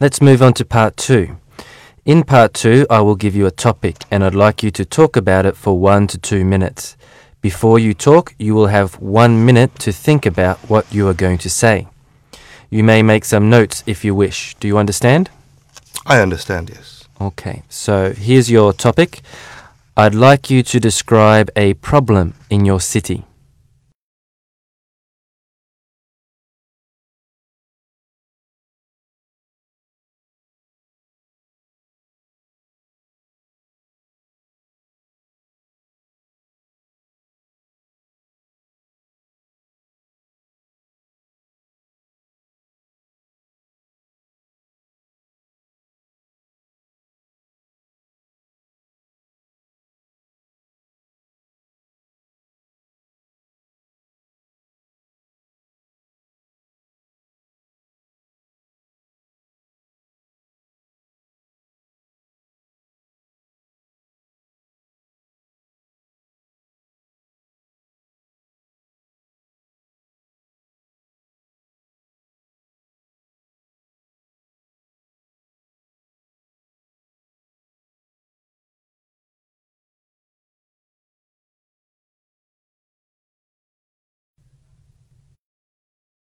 Let's move on to part two. In part two, I will give you a topic and I'd like you to talk about it for one to two minutes. Before you talk, you will have one minute to think about what you are going to say. You may make some notes if you wish. Do you understand? I understand, yes. Okay, so here's your topic. I'd like you to describe a problem in your city.